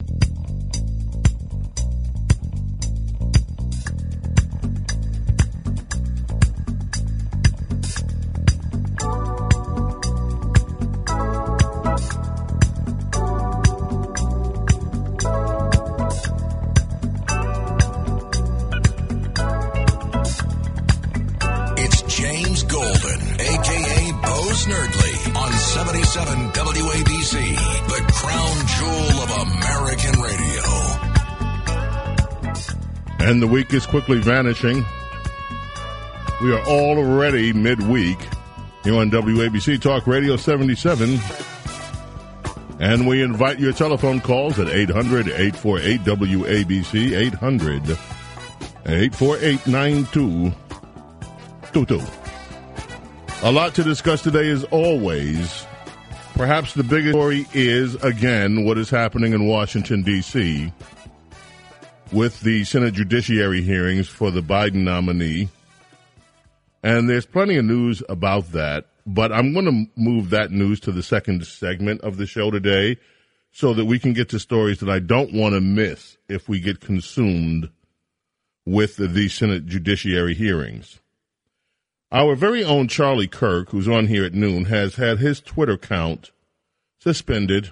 It's James Golden, aka Bo Snerdley, on 77 WABC, the crown jewel of American radio. And the week is quickly vanishing. We are already midweek here on WABC Talk Radio 77. And we invite your telephone calls at 800 848 WABC 800 848 9222. A lot to discuss today, as always. Perhaps the biggest story is, again, what is happening in Washington, D.C. with the Senate Judiciary hearings for the Biden nominee. And there's plenty of news about that, but I'm going to move that news to the second segment of the show today so that we can get to stories that I don't want to miss if we get consumed with the Senate Judiciary hearings. Our very own Charlie Kirk, who's on here at noon, has had his Twitter account suspended.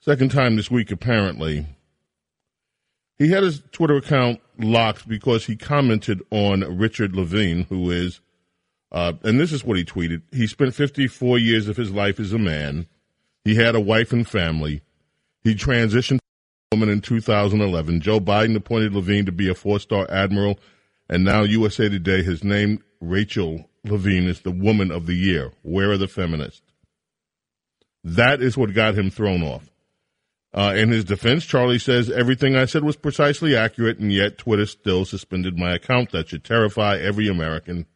Second time this week, apparently. He had his Twitter account locked because he commented on Richard Levine, who is, uh, and this is what he tweeted. He spent 54 years of his life as a man. He had a wife and family. He transitioned to a woman in 2011. Joe Biden appointed Levine to be a four star admiral, and now USA Today has named Rachel Levine as the woman of the year. Where are the feminists? That is what got him thrown off. Uh, in his defense, Charlie says everything I said was precisely accurate, and yet Twitter still suspended my account. That should terrify every American,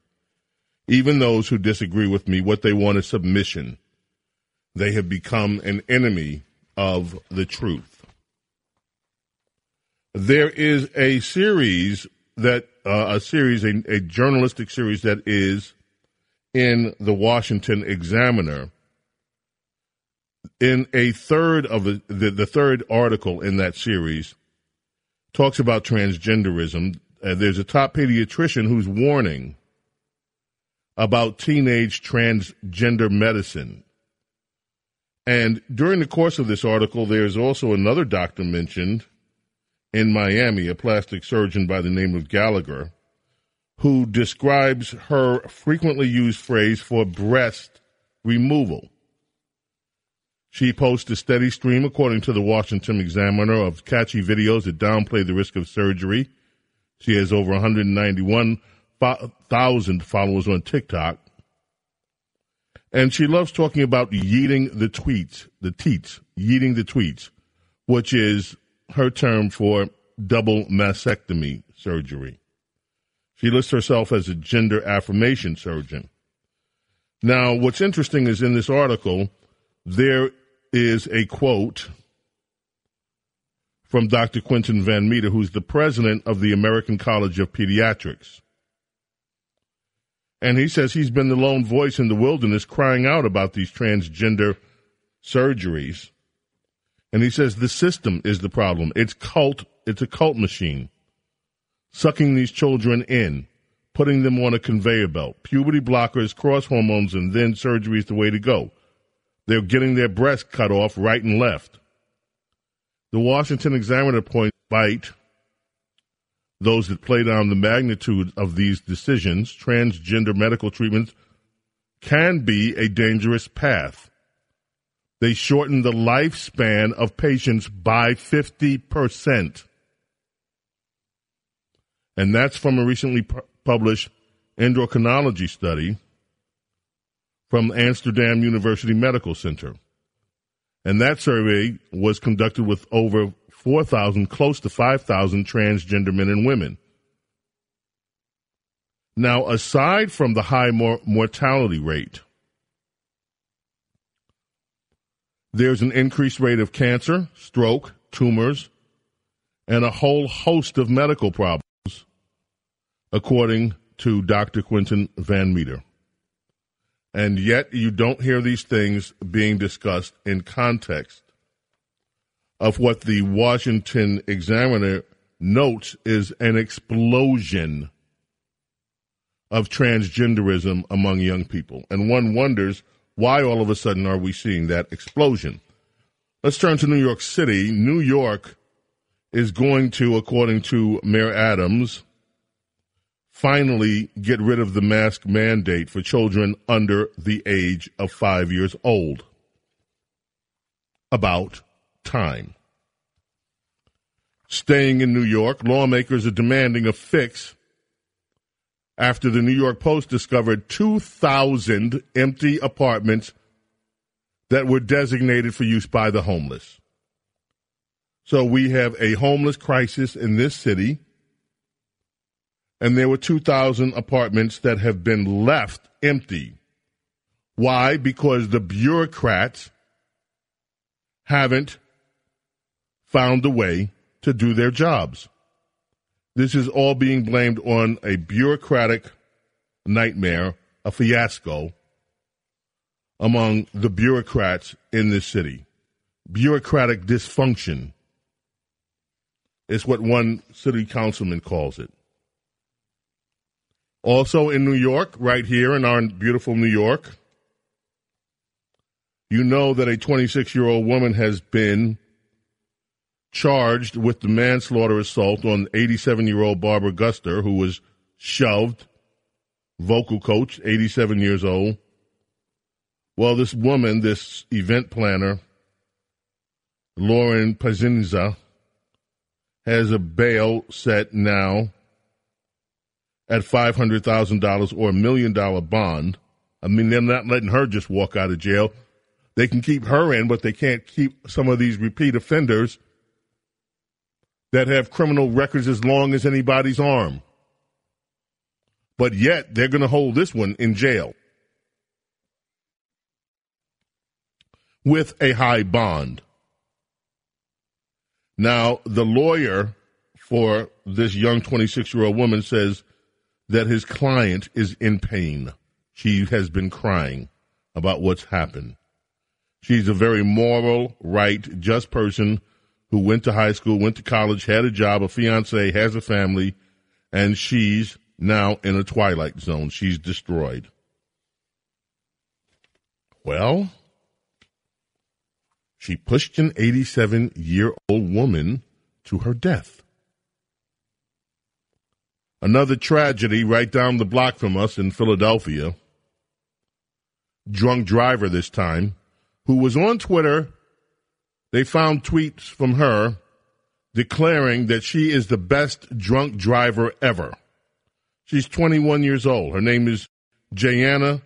even those who disagree with me. What they want is submission. They have become an enemy of the truth. There is a series that uh, a series, a, a journalistic series that is in the Washington Examiner in a third of the, the, the third article in that series talks about transgenderism. Uh, there's a top pediatrician who's warning about teenage transgender medicine. And during the course of this article, there's also another doctor mentioned in Miami, a plastic surgeon by the name of Gallagher, who describes her frequently used phrase for breast removal. She posts a steady stream, according to the Washington Examiner, of catchy videos that downplay the risk of surgery. She has over 191,000 followers on TikTok. And she loves talking about yeeting the tweets, the teats, yeeting the tweets, which is her term for double mastectomy surgery. She lists herself as a gender affirmation surgeon. Now, what's interesting is in this article, there is a quote from Dr. Quentin Van Meter, who's the president of the American College of Pediatrics. And he says he's been the lone voice in the wilderness crying out about these transgender surgeries. And he says the system is the problem. It's cult, it's a cult machine. Sucking these children in, putting them on a conveyor belt. Puberty blockers, cross hormones, and then surgery is the way to go. They're getting their breasts cut off right and left. The Washington Examiner points bite those that play down the magnitude of these decisions. Transgender medical treatments can be a dangerous path. They shorten the lifespan of patients by 50%. And that's from a recently pu- published endocrinology study from Amsterdam University Medical Center. And that survey was conducted with over 4,000, close to 5,000 transgender men and women. Now, aside from the high mor- mortality rate, there's an increased rate of cancer, stroke, tumors, and a whole host of medical problems, according to Dr. Quentin Van Meter. And yet, you don't hear these things being discussed in context of what the Washington Examiner notes is an explosion of transgenderism among young people. And one wonders why all of a sudden are we seeing that explosion? Let's turn to New York City. New York is going to, according to Mayor Adams, finally get rid of the mask mandate for children under the age of five years old. About time. Staying in New York, lawmakers are demanding a fix after the New York Post discovered 2,000 empty apartments that were designated for use by the homeless. So we have a homeless crisis in this city, and there were 2,000 apartments that have been left empty. Why? Because the bureaucrats haven't found a way to do their jobs. This is all being blamed on a bureaucratic nightmare, a fiasco among the bureaucrats in this city. Bureaucratic dysfunction is what one city councilman calls it. Also in New York, right here in our beautiful New York, you know that a 26 year old woman has been charged with the manslaughter assault on 87 year old Barbara Gustern, who was shoved, vocal coach, 87 years old. Well, this woman, this event planner, Lauren Pazienza, has a bail set now at $500,000 or a million dollar bond. I mean, they're not letting her just walk out of jail. They can keep her in, but they can't keep some of these repeat offenders that have criminal records as long as anybody's arm. But yet, they're going to hold this one in jail with a high bond. Now, the lawyer for this young 26 year old woman says that his client is in pain. She has been crying about what's happened. She's a very moral, right, just person who went to high school, went to college, had a job, a fiance, has a family, and she's now in a twilight zone. She's destroyed. Well, she pushed an 87 year old woman to her death. Another tragedy right down the block from us in Philadelphia. Drunk driver this time, who was on Twitter they found tweets from her declaring that she is the best drunk driver ever. She's 21 years old. Her name is Jayana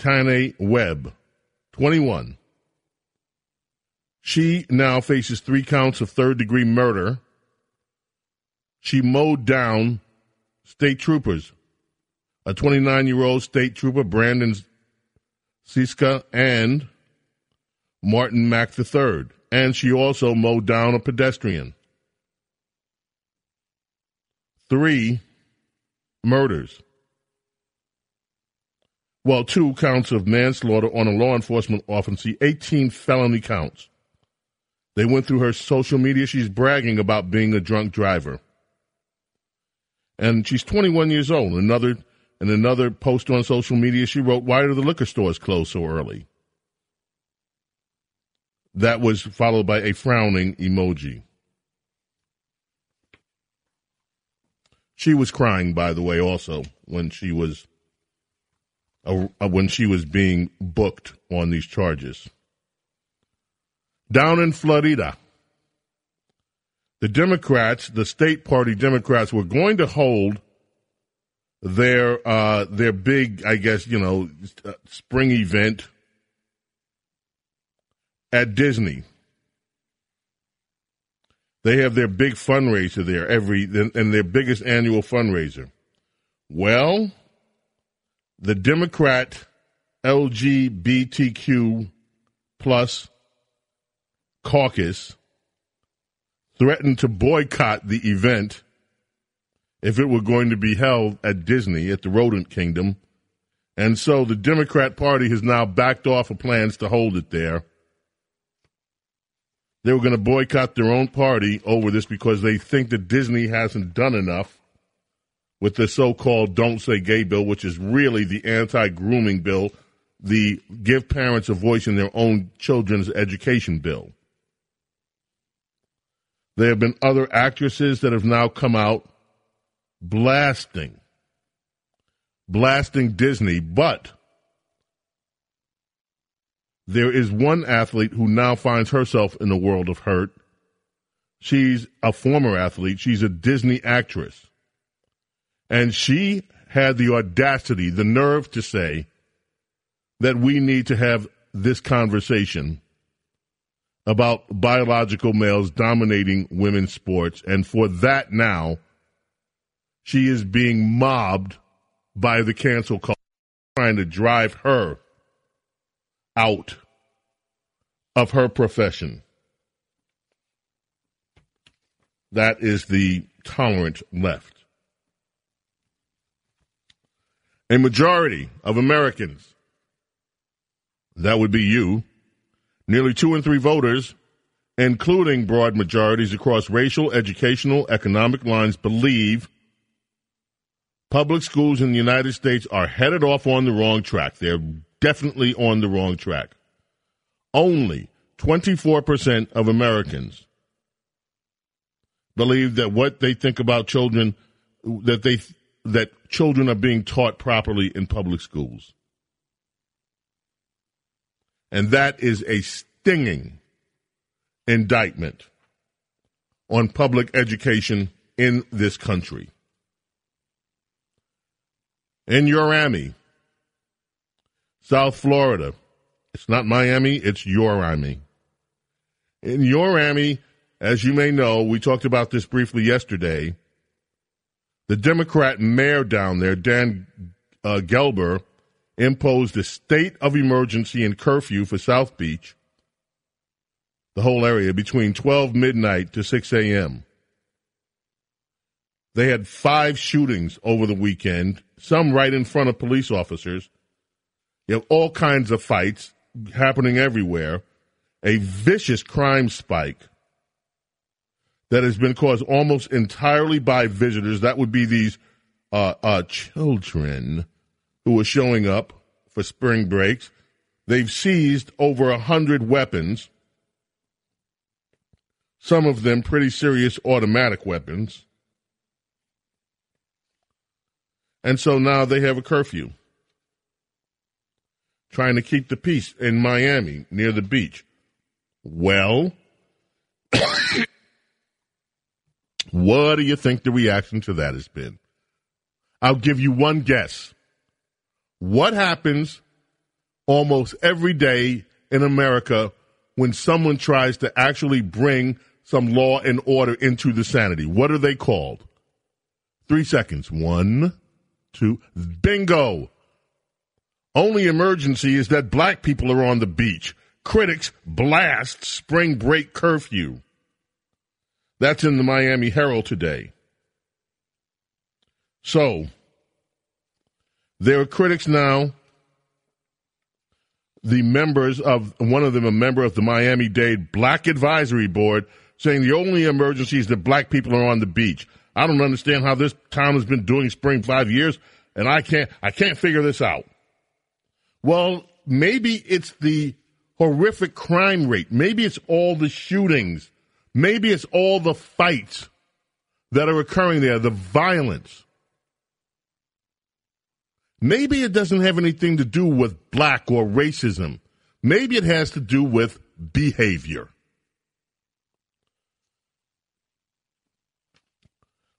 Tanae Webb, 21. She now faces three counts of third degree murder. She mowed down state troopers. A 29 year old state trooper, Branden Sisca, and Martin Mack III, and she also mowed down a pedestrian. Three murders. Well, two counts of manslaughter on a law enforcement officer, 18 felony counts. They went through her social media. She's bragging about being a drunk driver. And she's 21 years old. Another, in another post on social media, she wrote, Why do the liquor stores close so early? That was followed by a frowning emoji. She was crying, by the way, also when she was uh, when she was being booked on these charges. Down in Florida, the Democrats, the state party Democrats, were going to hold their uh, their big, I guess, you know, uh, spring event at Disney. They have their big fundraiser there every and their biggest annual fundraiser. Well, the Democrat LGBTQ plus caucus threatened to boycott the event if it were going to be held at Disney at the Rodent Kingdom. And so the Democrat Party has now backed off of plans to hold it there. They were going to boycott their own party over this because they think that Disney hasn't done enough with the so called Don't Say Gay bill, which is really the anti grooming bill, the Give Parents a Voice in Their Own Children's Education bill. There have been other actresses that have now come out blasting, blasting Disney, but there is one athlete who now finds herself in a world of hurt. She's a former athlete. She's a Disney actress. And she had the audacity, the nerve to say that we need to have this conversation about biological males dominating women's sports. And for that now, she is being mobbed by the cancel culture, trying to drive her out of her profession. That is the tolerant left. A majority of Americans, that would be you, nearly two in three voters, including broad majorities across racial, educational, economic lines, believe public schools in the United States are headed off on the wrong track. They're definitely on the wrong track. Only 24% of Americans believe that what they think about children that they that children are being taught properly in public schools. And that is a stinging indictment on public education in this country. In Yourami, South Florida, it's not Miami, it's Yourami. In Yourami, as you may know, we talked about this briefly yesterday the Democrat mayor down there, Dan uh, Gelber, imposed a state of emergency and curfew for South Beach, the whole area, between 12 midnight to 6 a.m. They had five shootings over the weekend, some right in front of police officers. You have all kinds of fights happening everywhere, a vicious crime spike that has been caused almost entirely by visitors. That would be these uh, uh, children who are showing up for spring breaks. They've seized over a hundred weapons, some of them pretty serious automatic weapons. And so now they have a curfew, trying to keep the peace in Miami near the beach. Well, what do you think the reaction to that has been? I'll give you one guess. What happens almost every day in America when someone tries to actually bring some law and order into the sanity? What are they called? Three seconds. One, two, bingo. Only emergency is that black people are on the beach. Critics blast spring break curfew. That's in the Miami Herald today. So, there are critics now. The members of one of them, a member of the Miami Dade Black Advisory Board, saying the only emergency is that black people are on the beach. I don't understand how this town has been doing spring five years, and I can't I can't figure this out. Well, maybe it's the horrific crime rate. Maybe it's all the shootings Maybe it's all the fights that are occurring there, the violence. Maybe it doesn't have anything to do with black or racism. Maybe it has to do with behavior.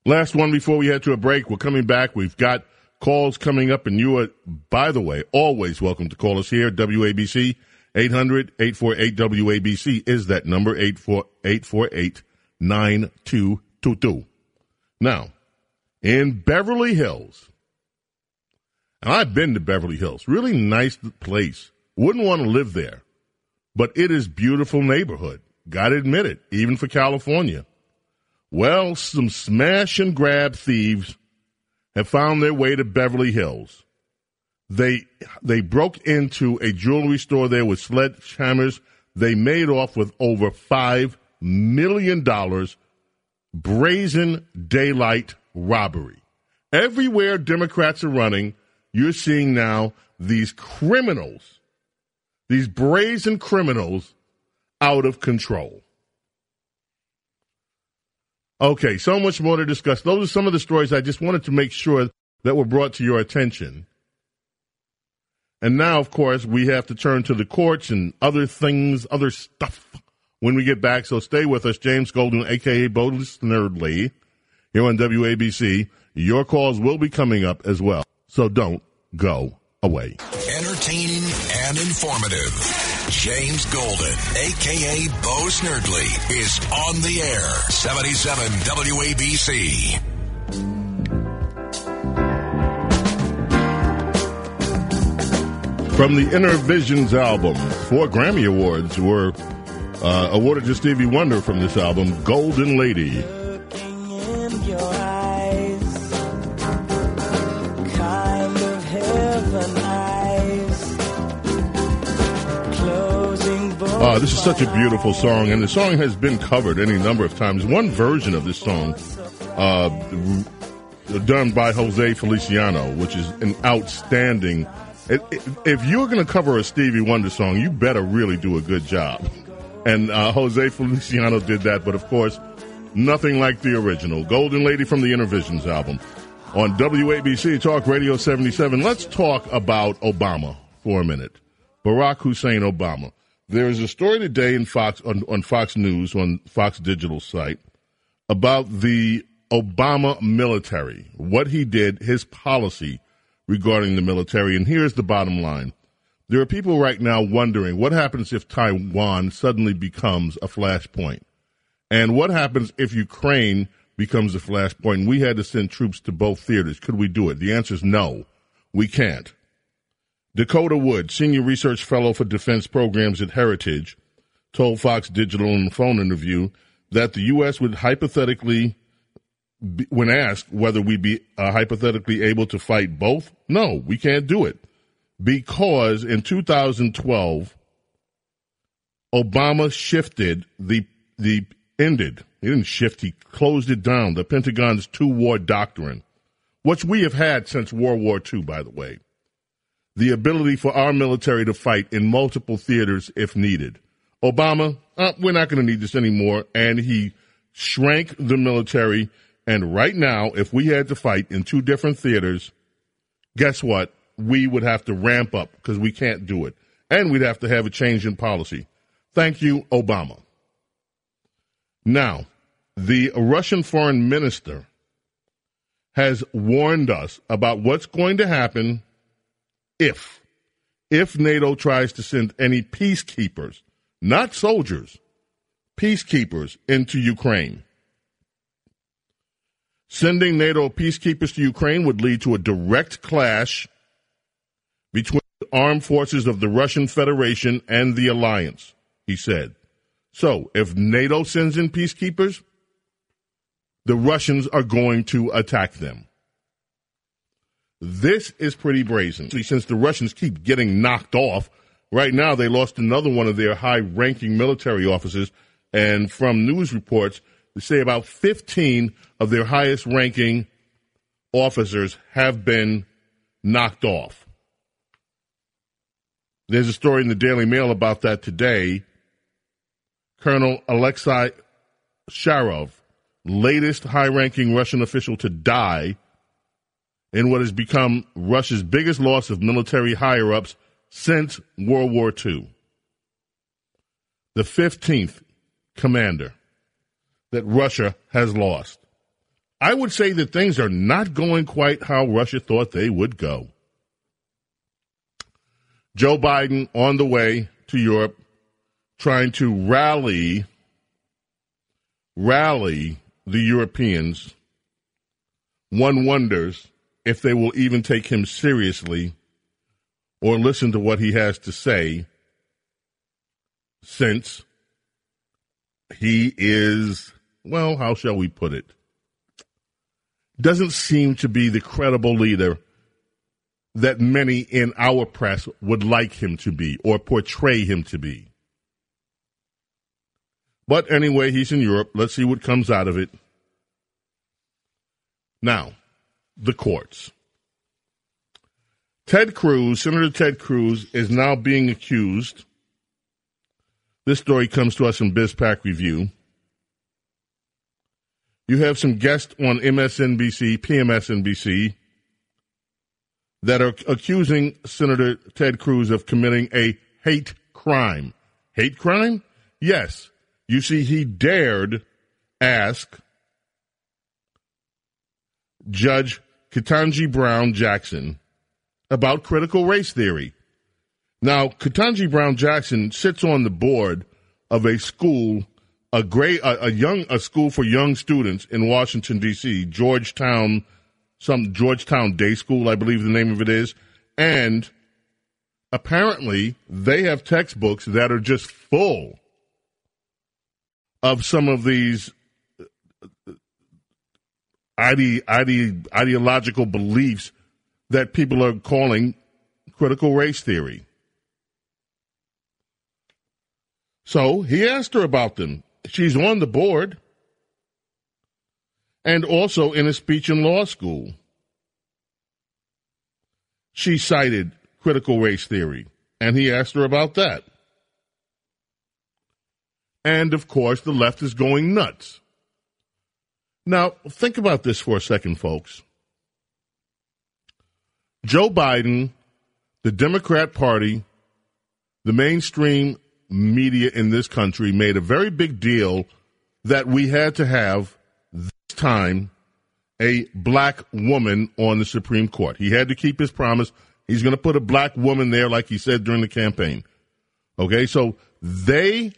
Last one before we head to a break. We're coming back. We've got calls coming up, and you are, by the way, always welcome to call us here, WABC 800 848 WABC is that number 848 9222. Now, in Beverly Hills, and I've been to Beverly Hills, really nice place. Wouldn't want to live there, but it is beautiful neighborhood. Got to admit it, even for California. Well, some smash and grab thieves have found their way to Beverly Hills. They they broke into a jewelry store there with sledgehammers. They made off with over five million dollars brazen daylight robbery. Everywhere Democrats are running, you're seeing now these criminals, these brazen criminals out of control. Okay, so much more to discuss. Those are some of the stories I just wanted to make sure that were brought to your attention. And now, of course, we have to turn to the courts and other things, other stuff when we get back. So stay with us. James Golden, aka Bo Snerdley, here on WABC. Your calls will be coming up as well. So don't go away. Entertaining and informative. James Golden, aka Bo Snerdley, is on the air. 77 WABC. From the Innervisions album, four Grammy Awards were uh, awarded to Stevie Wonder from this album, Golden Lady. Uh, this is such a beautiful song, and the song has been covered any number of times. One version of this song, uh, done by Jose Feliciano, which is an outstanding. If you're going to cover a Stevie Wonder song, you better really do a good job. And uh, Jose Feliciano did that, but of course, nothing like the original. Golden Lady from the Innervisions album. On WABC Talk Radio 77, let's talk about Obama for a minute. Barack Hussein Obama. There is a story today in Fox on, on Fox News on Fox Digital site about the Obama military, what he did, his policy regarding the military. And here's the bottom line. There are people right now wondering what happens if Taiwan suddenly becomes a flashpoint? And what happens if Ukraine becomes a flashpoint? We had to send troops to both theaters. Could we do it? The answer is no, we can't. Dakota Wood, Senior Research Fellow for Defense Programs at Heritage, told Fox Digital in a phone interview that the U.S. would hypothetically, be, when asked whether we'd be uh, hypothetically able to fight both, no, we can't do it. Because in 2012, Obama shifted the, the, ended, he didn't shift, he closed it down, the Pentagon's two war doctrine, which we have had since World War II, by the way the ability for our military to fight in multiple theaters if needed. Obama, uh, we're not going to need this anymore. And he shrank the military. And right now, if we had to fight in two different theaters, guess what? We would have to ramp up because we can't do it. And we'd have to have a change in policy. Thank you, Obama. Now, the Russian foreign minister has warned us about what's going to happen if if NATO tries to send any peacekeepers, not soldiers, peacekeepers into Ukraine. Sending NATO peacekeepers to Ukraine would lead to a direct clash between the armed forces of the Russian Federation and the alliance, he said. So, if NATO sends in peacekeepers, the Russians are going to attack them. This is pretty brazen. Since the Russians keep getting knocked off, right now they lost another one of their high ranking military officers. And from news reports, they say about 15 of their highest ranking officers have been knocked off. There's a story in the Daily Mail about that today. Colonel Alexei Sharov, latest high ranking Russian official to die in what has become Russia's biggest loss of military higher ups since World War II. The 15th commander that Russia has lost. I would say that things are not going quite how Russia thought they would go. Joe Biden on the way to Europe trying to rally rally the Europeans. One wonders if they will even take him seriously or listen to what he has to say since he is, well, how shall we put it? Doesn't seem to be the credible leader that many in our press would like him to be or portray him to be. But anyway, he's in Europe. Let's see what comes out of it. Now, the courts. Ted Cruz, Senator Ted Cruz, is now being accused. This story comes to us from BizPac Review. You have some guests on MSNBC, PMSNBC, that are accusing Senator Ted Cruz of committing a hate crime. Hate crime? Yes. You see, he dared ask Judge Ketanji Brown Jackson about critical race theory. Now, Ketanji Brown Jackson sits on the board of a school, a great, a, a young, a school for young students in Washington D.C., Georgetown some Georgetown Day School, I believe the name of it is. And apparently they have textbooks that are just full of some of these ide- ide- ideological beliefs that people are calling critical race theory. So he asked her about them. She's on the board and also in a speech in law school. She cited critical race theory, and he asked her about that. And of course, the left is going nuts. Now, think about this for a second, folks. Joe Biden, the Democrat Party, the mainstream media in this country made a very big deal that we had to have this time a black woman on the Supreme Court. He had to keep his promise. He's going to put a black woman there, like he said during the campaign. Okay, so they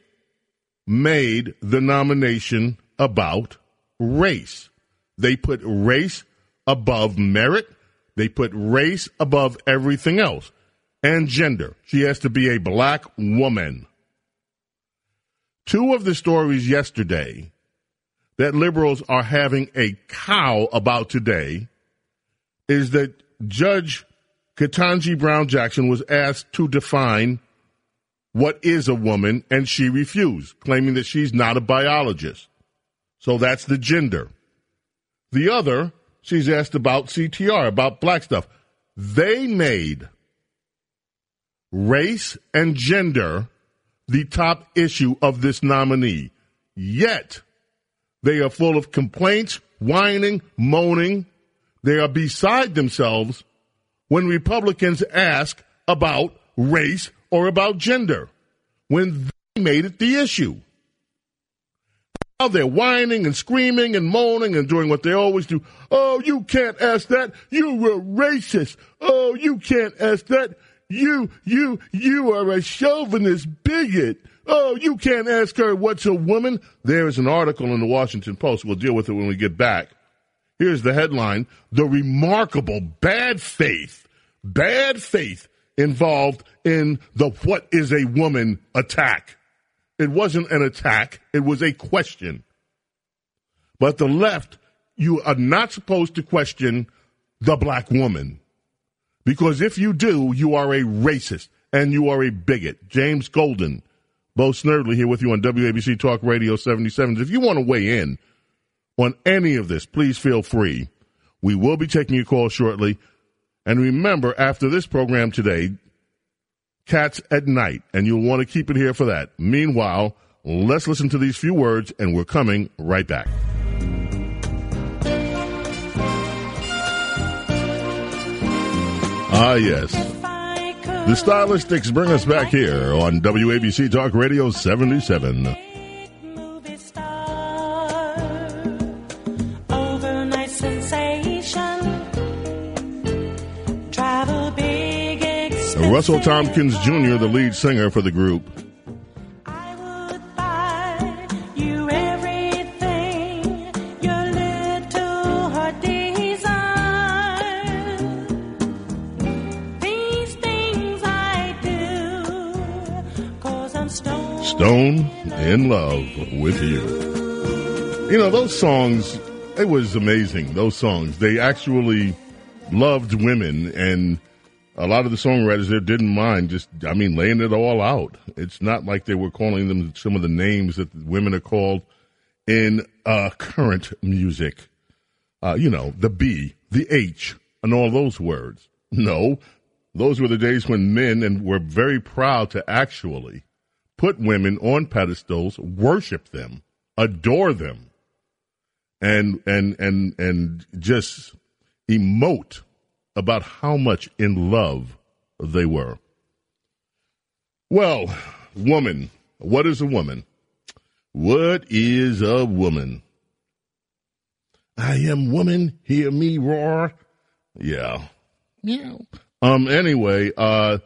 made the nomination about race. They put race above merit. They put race above everything else. And gender. She has to be a black woman. Two of the stories yesterday that liberals are having a cow about today is that Judge Ketanji Brown Jackson was asked to define what is a woman, and she refused, claiming that she's not a biologist. So that's the gender. The other, she's asked about CTR, about black stuff. They made race and gender the top issue of this nominee. Yet, they are full of complaints, whining, moaning. They are beside themselves when Republicans ask about race or about gender, when they made it the issue. They're whining and screaming and moaning and doing what they always do. Oh, you can't ask that. You were racist. Oh, you can't ask that. You, you, you are a chauvinist bigot. Oh, you can't ask her what's a woman. There is an article in the Washington Post. We'll deal with it when we get back. Here's the headline The remarkable bad faith, bad faith involved in the what is a woman attack. It wasn't an attack, it was a question. But the left, you are not supposed to question the black woman. Because if you do, you are a racist and you are a bigot. James Golden Bo Snerdley here with you on WABC Talk Radio 77. If you want to weigh in on any of this, please feel free. We will be taking your call shortly. And remember, after this program today, Cats at Night, and you'll want to keep it here for that. Meanwhile, let's listen to these few words, and we're coming right back. Ah, yes. The Stylistics bring us back here on WABC Talk Radio 77. Russell Thompkins Jr., the lead singer for the group. Stone in love with you. You know, those songs, it was amazing, those songs. They actually loved women and a lot of the songwriters there didn't mind just, I mean, laying it all out. It's not like they were calling them some of the names that women are called in uh, current music. Uh, you know, the B, the H, and all those words. No, those were the days when men and were very proud to actually put women on pedestals, worship them, adore them, and and and and just emote about how much in love they were. Well, woman, what is a woman? What is a woman? I am woman, hear me roar. Yeah. Yeah. Um anyway, uh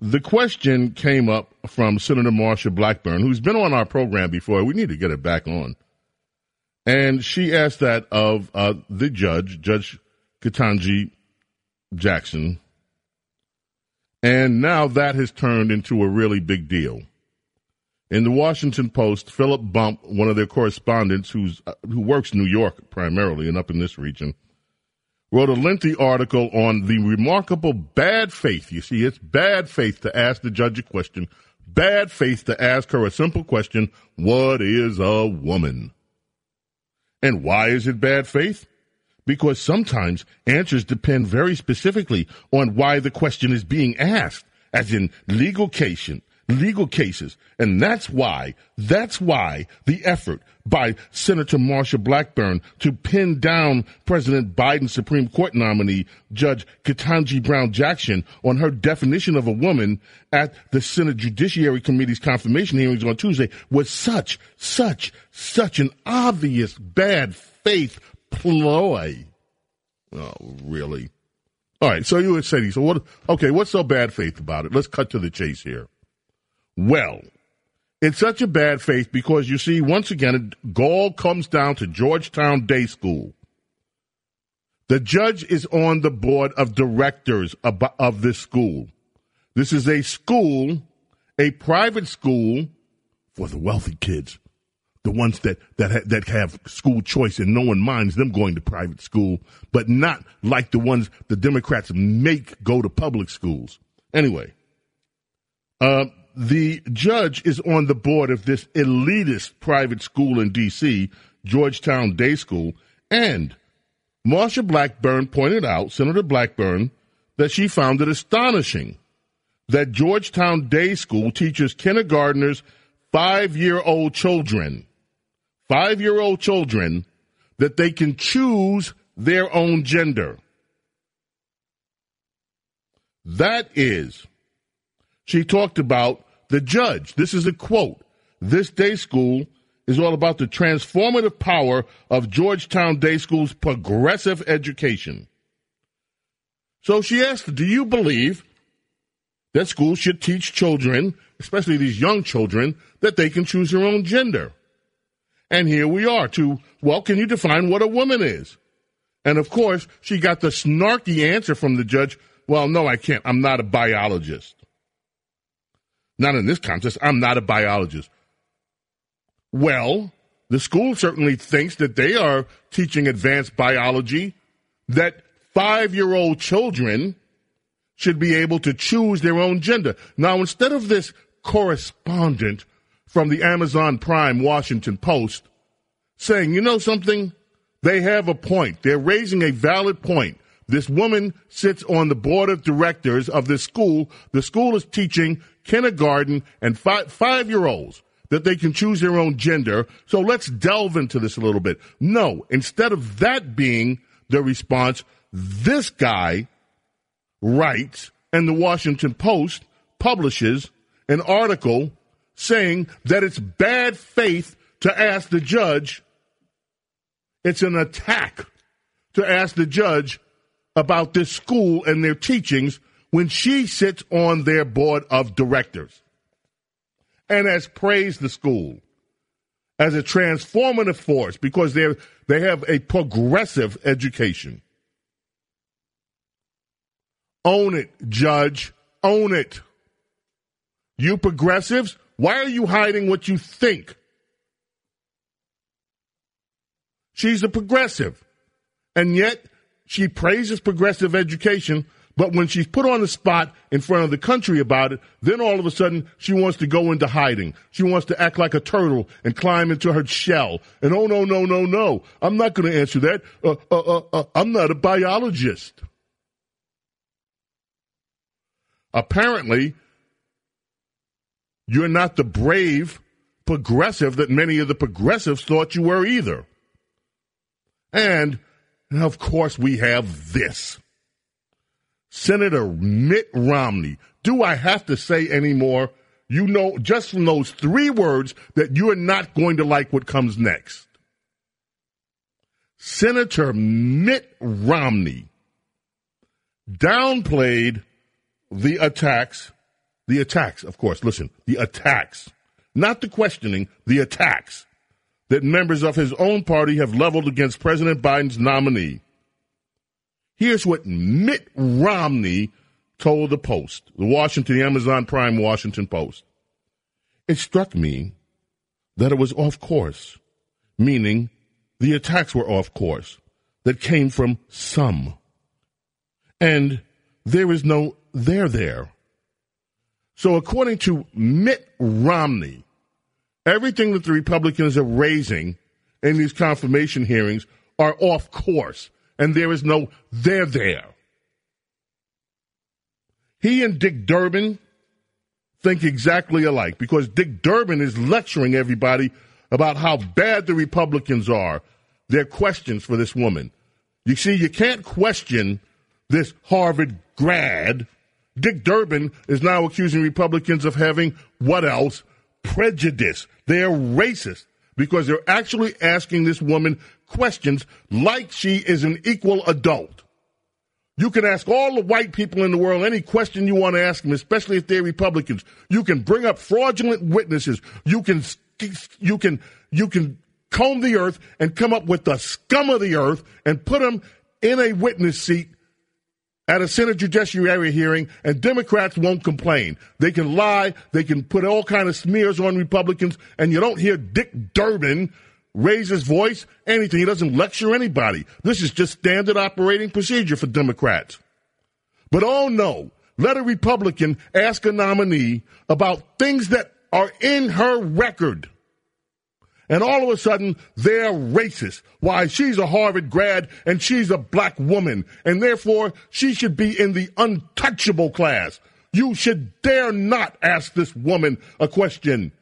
the question came up from Senator Marsha Blackburn, who's been on our program before. We need to get it back on. And she asked that of uh, the judge, Judge Ketanji Jackson. And now that has turned into a really big deal. In the Washington Post, Philip Bump, one of their correspondents who's, uh, who works New York primarily and up in this region, wrote a lengthy article on the remarkable bad faith. You see, it's bad faith to ask the judge a question, bad faith to ask her a simple question What is a woman? And why is it bad faith? Because sometimes answers depend very specifically on why the question is being asked, as in legal case, legal cases. And that's why, that's why the effort by Senator Marsha Blackburn to pin down President Biden's Supreme Court nominee, Judge Ketanji Brown Jackson, on her definition of a woman at the Senate Judiciary Committee's confirmation hearings on Tuesday was such, such, such an obvious bad faith ploy. Oh, really? All right. So you would say, so what? Okay, what's so bad faith about it? Let's cut to the chase here. Well, it's such a bad faith because you see, once again, it all comes down to Georgetown Day School. The judge is on the board of directors of, of this school. This is a school, a private school for the wealthy kids the ones that that ha- that have school choice and no one minds them going to private school, but not like the ones the Democrats make go to public schools. Anyway, uh, the judge is on the board of this elitist private school in D.C., Georgetown Day School, and Marsha Blackburn pointed out, Senator Blackburn, that she found it astonishing that Georgetown Day School teaches kindergartners five year old children five year old children that they can choose their own gender. That is, she talked about the judge. This is a quote. This day school is all about the transformative power of Georgetown Day School's progressive education. So she asked, Do you believe that schools should teach children, especially these young children, that they can choose their own gender? And here we are to, well, can you define what a woman is? And of course, she got the snarky answer from the judge, well, no, I can't. I'm not a biologist. Not in this contest. I'm not a biologist. Well, the school certainly thinks that they are teaching advanced biology, that five year old children should be able to choose their own gender. Now, instead of this correspondent from the Amazon Prime Washington Post saying, you know something? They have a point. They're raising a valid point. This woman sits on the board of directors of this school. The school is teaching kindergarten and five, five year olds that they can choose their own gender. So let's delve into this a little bit. No, instead of that being the response, this guy writes and the Washington Post publishes an article saying that it's bad faith to ask the judge. It's an attack to ask the judge about this school and their teachings when she sits on their board of directors and has praised the school as a transformative force because they they have a progressive education. Own it, judge. Own it. You progressives, why are you hiding what you think? She's a progressive. And yet, she praises progressive education, but when she's put on the spot in front of the country about it, then all of a sudden she wants to go into hiding. She wants to act like a turtle and climb into her shell. And oh, no, no, no, no. I'm not going to answer that. Uh, uh, uh, uh, I'm not a biologist. Apparently, you're not the brave progressive that many of the progressives thought you were either. And, of course, we have this. Senator Mitt Romney. Do I have to say any more? You know, just from those three words, that you are not going to like what comes next. Senator Mitt Romney downplayed the attacks, the attacks, of course, listen, the attacks, not the questioning, the attacks that members of his own party have leveled against President Biden's nominee. Here's what Mitt Romney told the Post, the Washington, the Amazon Prime Washington Post. It struck me that it was off course, meaning the attacks were off course, that came from some. And there is no there there. So according to Mitt Romney, Everything that the Republicans are raising in these confirmation hearings are off course, and there is no they're there. He and Dick Durbin think exactly alike because Dick Durbin is lecturing everybody about how bad the Republicans are. Their questions for this woman. You see, you can't question this Harvard grad. Dick Durbin is now accusing Republicans of having what else? prejudice. They're racist because they're actually asking this woman questions like she is an equal adult. You can ask all the white people in the world any question you want to ask them, especially if they're Republicans. You can bring up fraudulent witnesses. You can you can you can comb the earth and come up with the scum of the earth and put them in a witness seat at a Senate Judiciary hearing, and Democrats won't complain. They can lie, they can put all kind of smears on Republicans, and you don't hear Dick Durbin raise his voice, anything. He doesn't lecture anybody. This is just standard operating procedure for Democrats. But oh no, let a Republican ask a nominee about things that are in her record and all of a sudden they're racist. Why? She's a Harvard grad and she's a black woman, and therefore she should be in the untouchable class. You should dare not ask this woman a question.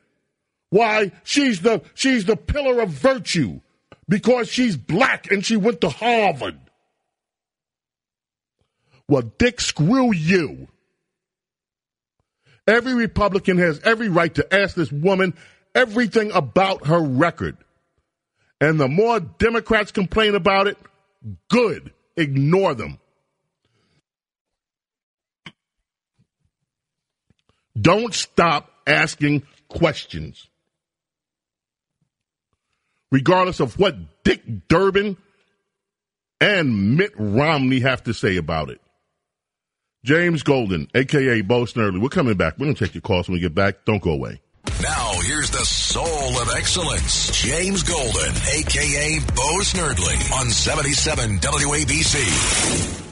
Why? She's the she's the pillar of virtue because she's black and she went to Harvard. Well, Dick, screw you. Every Republican has every right to ask this woman everything about her record. And the more Democrats complain about it, good. Ignore them. Don't stop asking questions. Regardless of what Dick Durbin and Mitt Romney have to say about it. James Golden, aka Bo Snerdley. We're coming back. We're going to take your calls when we get back. Don't go away. Now, here's the soul of excellence, James Golden, a.k.a. Bo Snerdley, on 77 WABC.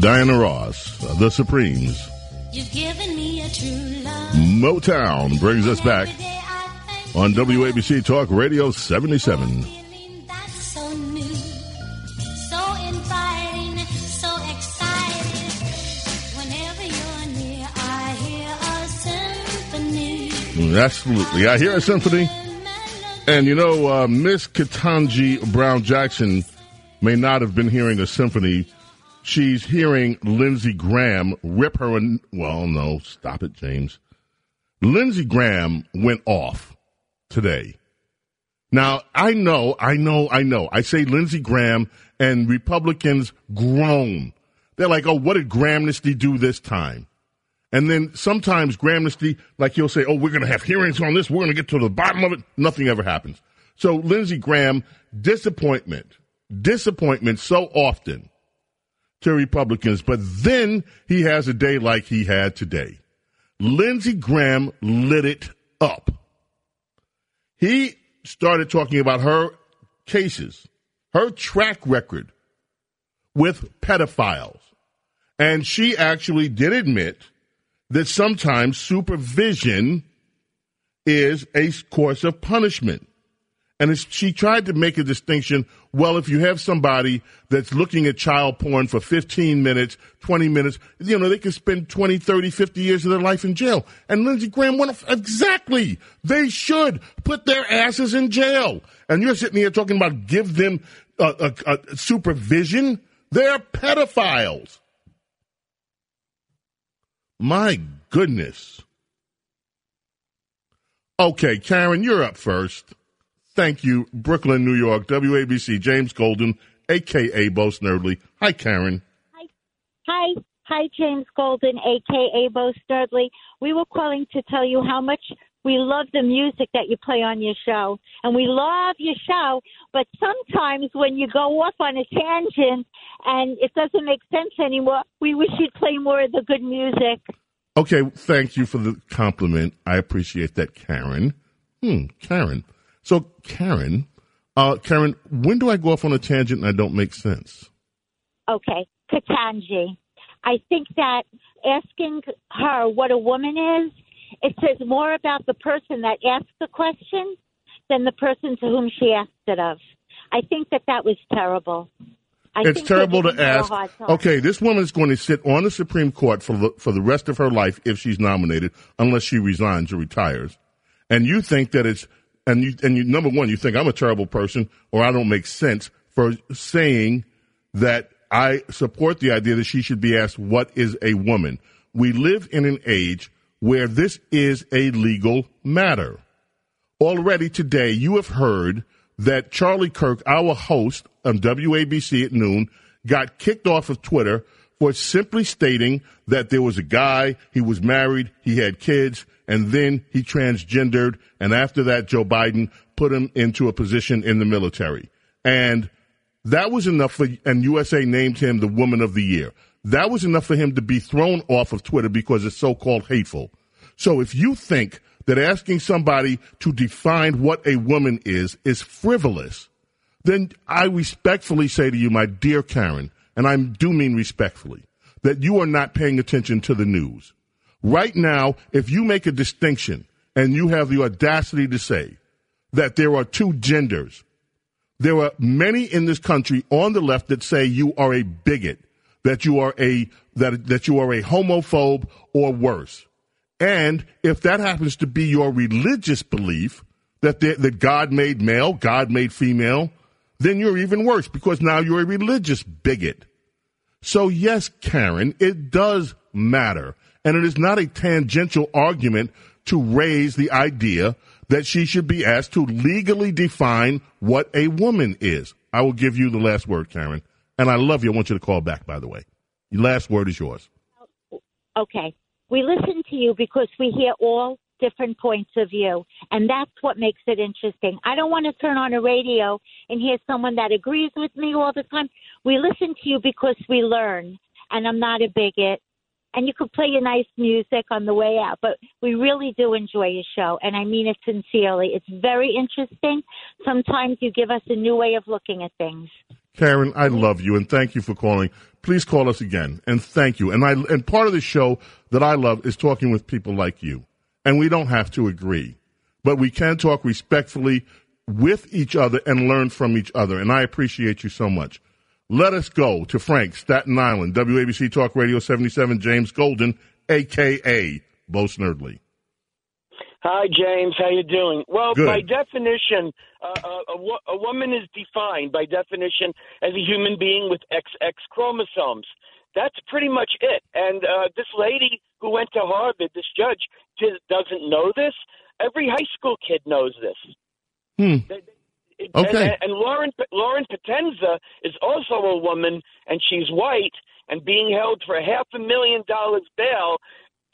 Diana Ross, The Supremes. You've given me a true love. Motown brings us back on WABC Talk Radio 77. Absolutely. I hear a symphony. And you know, uh, Miss Ketanji Brown Jackson may not have been hearing a symphony. She's hearing Lindsey Graham rip her. An- well, no, stop it, James. Lindsey Graham went off today. Now, I know, I know, I know. I say Lindsey Graham and Republicans groan. They're like, oh, what did Gramnesty do this time? And then sometimes Gramnesty, like he'll say, oh, we're going to have hearings on this. We're going to get to the bottom of it. Nothing ever happens. So Lindsey Graham, disappointment, disappointment so often to Republicans, but then he has a day like he had today. Lindsey Graham lit it up. He started talking about her cases, her track record with pedophiles. And she actually did admit that sometimes supervision is a course of punishment. And she tried to make a distinction. Well, if you have somebody that's looking at child porn for 15 minutes, 20 minutes, you know, they can spend 20, 30, 50 years of their life in jail. And Lindsey Graham went, exactly. They should put their asses in jail. And you're sitting here talking about give them a, a, a supervision. They're pedophiles. My goodness. Okay, Karen, you're up first. Thank you. Brooklyn, New York, WABC, James Golden, a.k.a. Bo Snerdley. Hi, Karen. Hi. Hi. Hi, James Golden, a.k.a. Bo Snerdley. We were calling to tell you how much we love the music that you play on your show. And we love your show, but sometimes when you go off on a tangent and it doesn't make sense anymore, we wish you'd play more of the good music. Okay, thank you for the compliment. I appreciate that, Karen. Hmm, Karen. So, Karen, uh, Karen, when do I go off on a tangent and I don't make sense? Okay, Ketanji. I think that asking her what a woman is, it says more about the person that asked the question than the person to whom she asked it of. I think that that was terrible. I it's terrible to ask. Okay, this woman is going to sit on the Supreme Court for the, for the rest of her life if she's nominated, unless she resigns or retires. And you think that it's and you and you number one, you think I'm a terrible person or I don't make sense for saying that I support the idea that she should be asked what is a woman. We live in an age where this is a legal matter. Already today, you have heard that Charlie Kirk, our host on WABC at noon, got kicked off of Twitter for simply stating that there was a guy, he was married, he had kids, and then he transgendered, and after that, Joe Biden put him into a position in the military. And that was enough for, and USA named him the Woman of the Year. That was enough for him to be thrown off of Twitter because it's so called hateful. So if you think that asking somebody to define what a woman is is frivolous, then I respectfully say to you, my dear Karen, and I do mean respectfully, that you are not paying attention to the news. Right now, if you make a distinction and you have the audacity to say that there are two genders, there are many in this country on the left that say you are a bigot, that you are a that that you are a homophobe or worse. And if that happens to be your religious belief that that God made male, God made female, then you're even worse because now you're a religious bigot. So yes, Karen, it does matter and it is not a tangential argument to raise the idea that she should be asked to legally define what a woman is. I will give you the last word, Karen. And I love you. I want you to call back, by the way. Your last word is yours. Okay. We listen to you because we hear all different points of view. And that's what makes it interesting. I don't want to turn on a radio and hear someone that agrees with me all the time. We listen to you because we learn. And I'm not a bigot and you could play your nice music on the way out. But we really do enjoy your show, and I mean it sincerely. It's very interesting. Sometimes you give us a new way of looking at things. Karen, I love you and thank you for calling. Please call us again and thank you. And I and part of the show that I love is talking with people like you. And we don't have to agree, but we can talk respectfully with each other and learn from each other. And I appreciate you so much. Let us go to Frank, Staten Island, WABC Talk Radio 77, James Golden, a.k.a. Bo Snerdley. Hi, James. How you doing? Well, Good. by definition, uh, uh a, a, woman is defined by definition as a human being with XX chromosomes. That's pretty much it. And uh, this lady who went to Harvard, this judge, doesn't know this. Every high school kid knows this. Hmm. They, Okay. And, and Lauren Lauren Pazienza is also a woman, and she's white and being held for half a million dollars bail.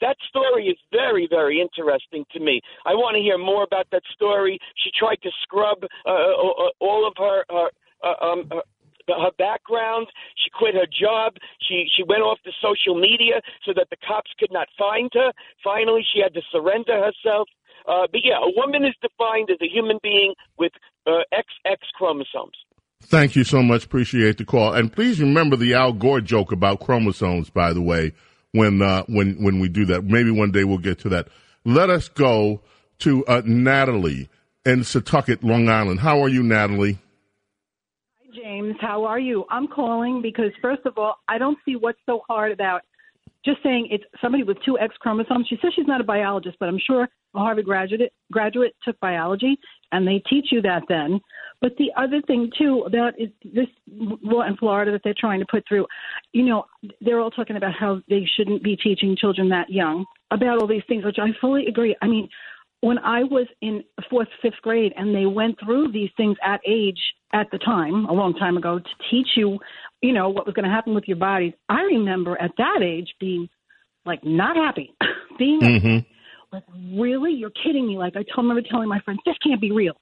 That story is very, very interesting to me. I want to hear more about that story. She tried to scrub uh, uh, uh all of her, her uh, um, her, her background. She quit her job. She she went off to social media so that the cops could not find her. Finally, she had to surrender herself. Uh, but yeah, a woman is defined as a human being with uh, XX chromosomes. Thank you so much. Appreciate the call. And please remember the Al Gore joke about chromosomes, by the way, when, uh, when, when we do that. Maybe one day we'll get to that. Let us go to uh, Natalie in Setauket, Long Island. How are you, Natalie? Hi, James. How are you? I'm calling because, first of all, I don't see what's so hard about just saying it's somebody with two X chromosomes. She says she's not a biologist, but I'm sure a Harvard graduate graduate took biology, and they teach you that then. But the other thing too about is this law in Florida that they're trying to put through. You know, they're all talking about how they shouldn't be teaching children that young about all these things, which I fully agree. I mean, when I was in fourth, fifth grade, and they went through these things at age at the time, a long time ago, to teach you, you know, what was going to happen with your bodies. I remember at that age being like not happy, being mm-hmm. like, really, you're kidding me? Like I told, remember telling my friends, this can't be real.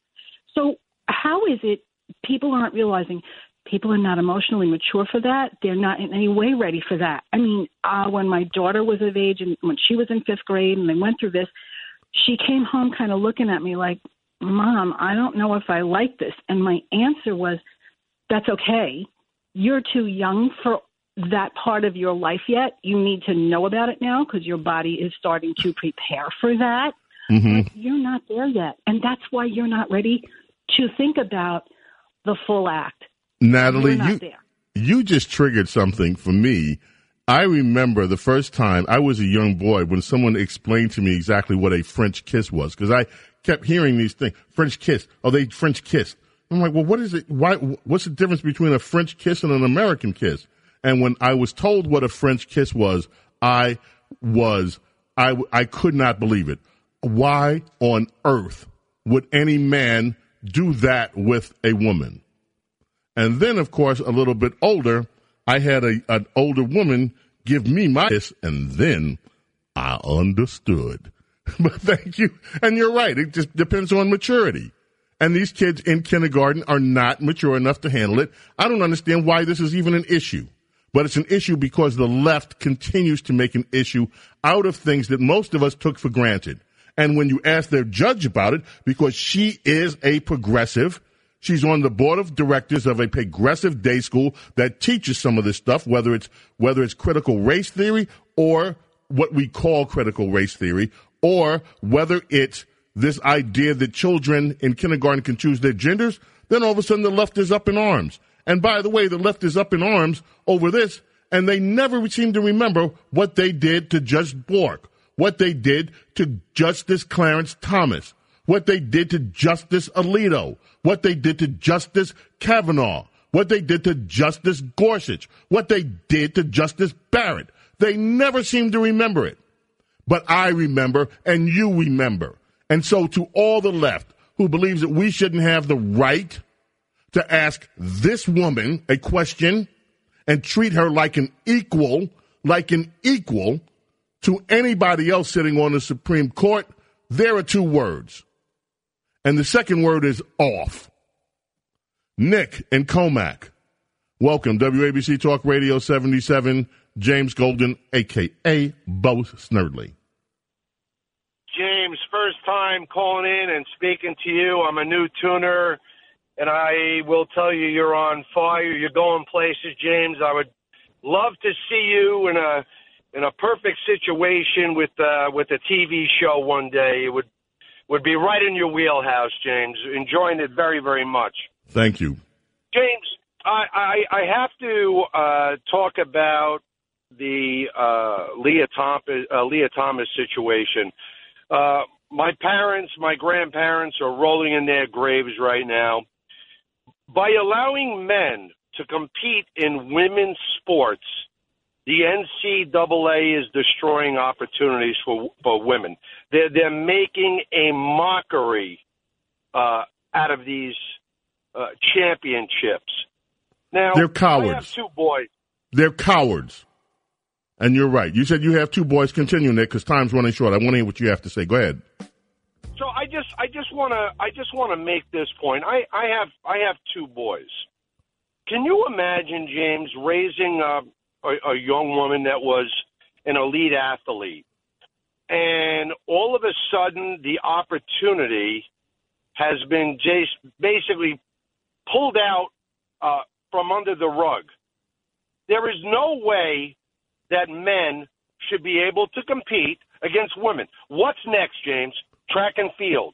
So how is it people aren't realizing people are not emotionally mature for that. They're not in any way ready for that. I mean, uh, when my daughter was of age and when she was in fifth grade and they went through this, she came home kind of looking at me like, Mom, I don't know if I like this. And my answer was, That's okay. You're too young for that part of your life yet. You need to know about it now because your body is starting to prepare for that. Mm-hmm. you're not there yet. And that's why you're not ready to think about the full act. Natalie, you, you just triggered something for me. I remember the first time I was a young boy when someone explained to me exactly what a French kiss was because I kept hearing these things. French kiss. Oh, they French kiss. I'm like, well, what is it? Why? What's the difference between a French kiss and an American kiss? And when I was told what a French kiss was, I was I I could not believe it. Why on earth would any man do that with a woman. And then, of course, a little bit older, I had a, an older woman give me my kiss, and then I understood. but thank you. And you're right. It just depends on maturity. And these kids in kindergarten are not mature enough to handle it. I don't understand why this is even an issue. But it's an issue because the left continues to make an issue out of things that most of us took for granted. And when you ask their judge about it, because she is a progressive, she's on the board of directors of a progressive day school that teaches some of this stuff, whether it's whether it's critical race theory or what we call critical race theory, or whether it's this idea that children in kindergarten can choose their genders, then all of a sudden the left is up in arms. And by the way, the left is up in arms over this, and they never seem to remember what they did to Judge Bork what they did to Justice Clarence Thomas, what they did to Justice Alito, what they did to Justice Kavanaugh, what they did to Justice Gorsuch, what they did to Justice Barrett. They never seem to remember it. But I remember, and you remember. And so, to all the left who believes that we shouldn't have the right to ask this woman a question and treat her like an equal, like an equal, to anybody else sitting on the Supreme Court, there are two words. And the second word is off. Nick and Commack, Welcome, WABC Talk Radio 77, James Golden, a.k.a. Bo Snerdley. James, first time calling in and speaking to you. I'm a new tuner, and I will tell you, you're on fire. You're going places, James. I would love to see you in a in a perfect situation with uh, with a TV show one day. It would would be right in your wheelhouse, James. Enjoying it very very much. Thank you, James. I I, I have to uh, talk about the uh, Lia Thomas uh, Lia Thomas situation. Uh, my parents, my grandparents are rolling in their graves right now. By allowing men to compete in women's sports the NCAA is destroying opportunities for for women. They're they're making a mockery uh, out of these uh, championships. Now, they're cowards. I have two boys. They're cowards. And you're right. You said you have two boys. Continue, Nick, because time's running short. I want to hear what you have to say. Go ahead. So I just, I just want to, I just want to make this point. I, I have, I have two boys. Can you imagine James raising a, a, a young woman that was an elite athlete, and all of a sudden the opportunity has been just basically pulled out uh, from under the rug. There is no way that men should be able to compete against women. What's next, James? Track and field.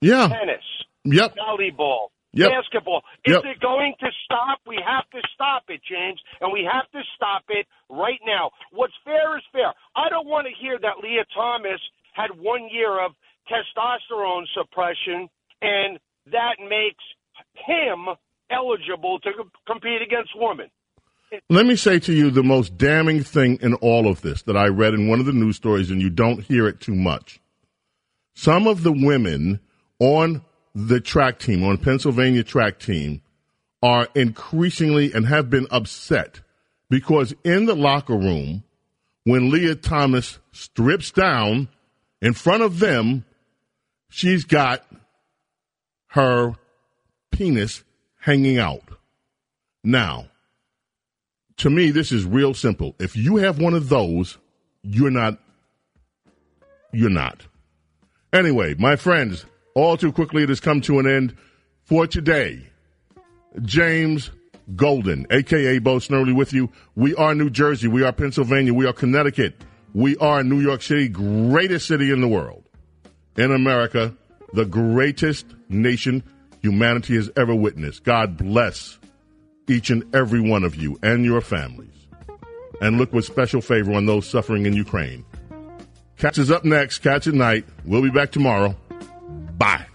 Yeah. Tennis. Yep. Volleyball. Yep. Basketball. Is Yep. it going to stop? We have to stop it, James, and we have to stop it right now. What's fair is fair. I don't want to hear that Lia Thomas had one year of testosterone suppression, and that makes him eligible to compete against women. Let me say to you the most damning thing in all of this that I read in one of the news stories, and you don't hear it too much. Some of the women on the track team, on Pennsylvania track team, are increasingly and have been upset because in the locker room, when Lia Thomas strips down in front of them, she's got her penis hanging out. Now, to me, this is real simple. If you have one of those, you're not, you're not. Anyway, my friends, all too quickly it has come to an end for today. James Golden, aka Bo Snerdley, with you. We are New Jersey. We are Pennsylvania. We are Connecticut. We are New York City, greatest city in the world. In America, the greatest nation humanity has ever witnessed. God bless each and every one of you and your families. And look with special favor on those suffering in Ukraine. Catch us up next. Catch at night. We'll be back tomorrow. Bye.